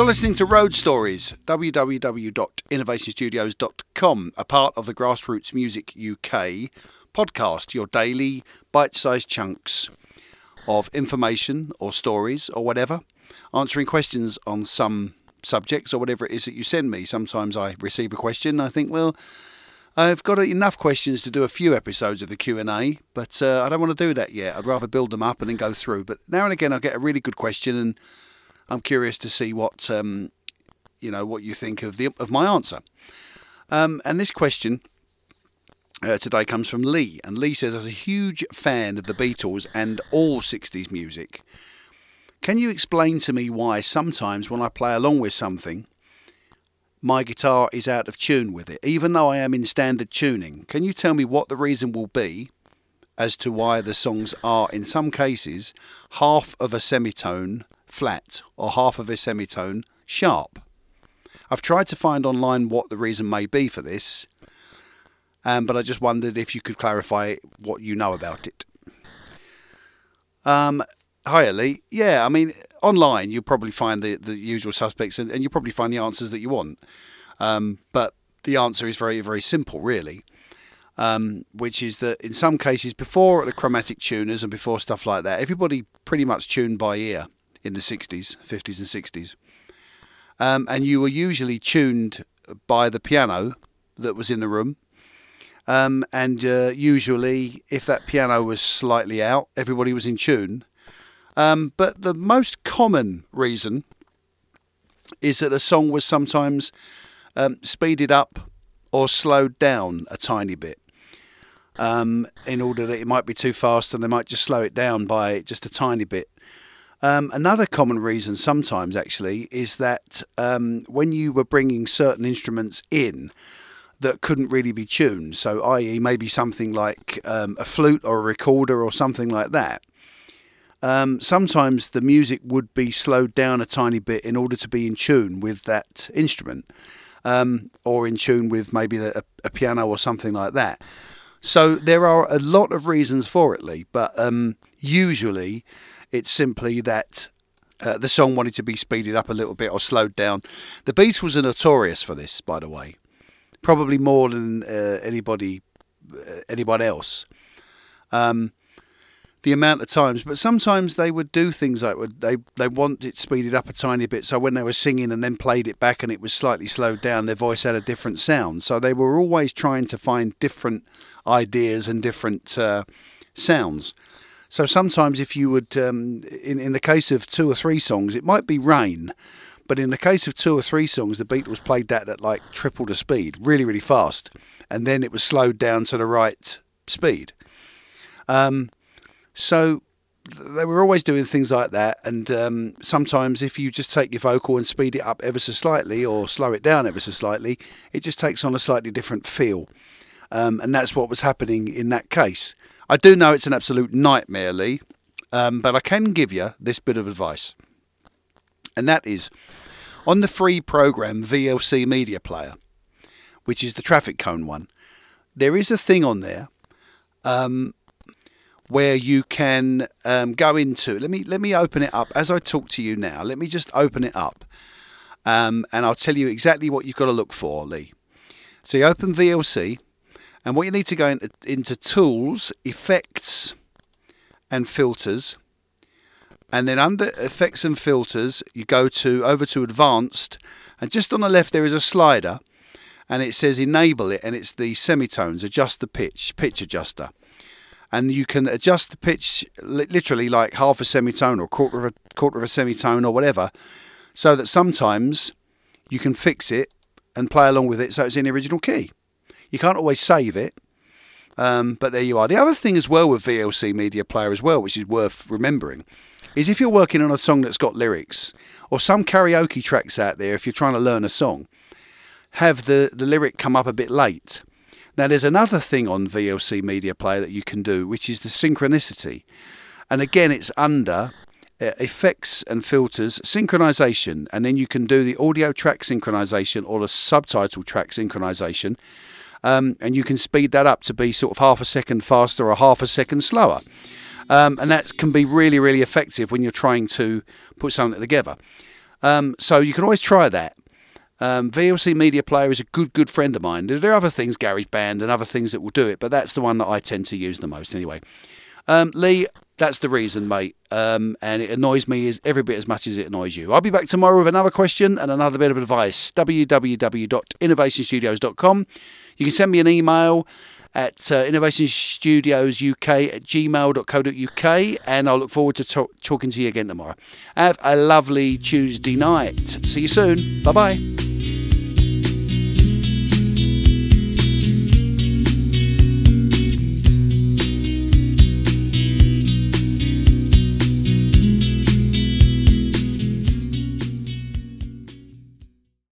You're listening to Road Stories, www.innovationstudios.com, a part of the Grassroots Music UK podcast, your daily bite sized chunks of information or stories or whatever, answering questions on some subjects or whatever it is that you send me. Sometimes I receive a question, I think, well, I've got enough questions to do a few episodes of the Q&A, but uh, I don't want to do that yet. I'd rather build them up and then go through. But now and again I get a really good question and I'm curious to see what um, you know what you think of the of my answer. Um, and this question uh, today comes from Lee, and Lee says, "As a huge fan of the Beatles and all '60s music, can you explain to me why sometimes when I play along with something?" My guitar is out of tune with it, even though I am in standard tuning. Can you tell me what the reason will be as to why the songs are, in some cases, half of a semitone flat or half of a semitone sharp. I've tried to find online what the reason may be for this, um, but I just wondered if you could clarify what you know about it. Um, hi, Ali. Yeah, I mean, online you'll probably find the, the usual suspects and, and you'll probably find the answers that you want. Um, but the answer is very, very simple, really. Um, which is that in some cases, before the chromatic tuners and before stuff like that, everybody pretty much tuned by ear in the 60s, 50s, and 60s. Um, and you were usually tuned by the piano that was in the room. Um, and uh, usually, if that piano was slightly out, everybody was in tune. Um, but the most common reason is that a song was sometimes um, speeded up or slowed down a tiny bit. Um, in order that it might be too fast and they might just slow it down by just a tiny bit. Um, another common reason, sometimes actually, is that um, when you were bringing certain instruments in that couldn't really be tuned, so i.e., maybe something like um, a flute or a recorder or something like that, um, sometimes the music would be slowed down a tiny bit in order to be in tune with that instrument. Um, or in tune with maybe a, a, piano or something like that. So there are a lot of reasons for it, Lee, but um, usually it's simply that uh, the song wanted to be speeded up a little bit or slowed down. The Beatles are notorious for this, by the way, probably more than uh, anybody, uh, anyone else. Um, the amount of times, but sometimes they would do things like they they want it speeded up a tiny bit. So when they were singing and then played it back and it was slightly slowed down, their voice had a different sound. So they were always trying to find different ideas and different uh, sounds. So sometimes, if you would, um, in in the case of two or three songs, it might be rain, but in the case of two or three songs, the Beatles played that at like triple the speed, really really fast, and then it was slowed down to the right speed. Um, so they were always doing things like that, and um, sometimes if you just take your vocal and speed it up ever so slightly or slow it down ever so slightly, it just takes on a slightly different feel. Um, and that's what was happening in that case. I do know it's an absolute nightmare, Lee, um, but I can give you this bit of advice. And that is on the free program VLC Media Player, which is the traffic cone one, there is a thing on there um, where you can um, go into. Let me let me open it up as I talk to you now. Let me just open it up, um, and I'll tell you exactly what you've got to look for, Lee. So you open VLC, and what you need to go into, into tools, effects, and filters. And then under effects and filters, you go to over to advanced, and just on the left there is a slider, and it says enable it, and it's the semitones, adjust the pitch, pitch adjuster, and you can adjust the pitch literally like half a semitone or quarter of a quarter of a semitone or whatever, so that sometimes you can fix it and play along with it so it's in the original key. You can't always save it, um, but there you are. The other thing as well with VLC Media Player as well, which is worth remembering, is if you're working on a song that's got lyrics or some karaoke tracks out there, if you're trying to learn a song, have the, the lyric come up a bit late. Now, there's another thing on VLC Media Player that you can do, which is the synchronicity. And again, it's under uh, effects and filters, synchronization, and then you can do the audio track synchronization or the subtitle track synchronization um, and you can speed that up to be sort of half a second faster or half a second slower. Um, and that can be really, really effective when you're trying to put something together. Um, so you can always try that. Um, VLC Media Player is a good, good friend of mine. There are other things, GarageBand, and other things that will do it, but that's the one that I tend to use the most anyway. Um, Lee, that's the reason, mate. Um, and it annoys me as every bit as much as it annoys you. I'll be back tomorrow with another question and another bit of advice. www.innovationstudios.com. You can send me an email at uh, innovationstudiosuk at gmail.co.uk and I'll look forward to talk- talking to you again tomorrow. Have a lovely Tuesday night. See you soon. Bye bye.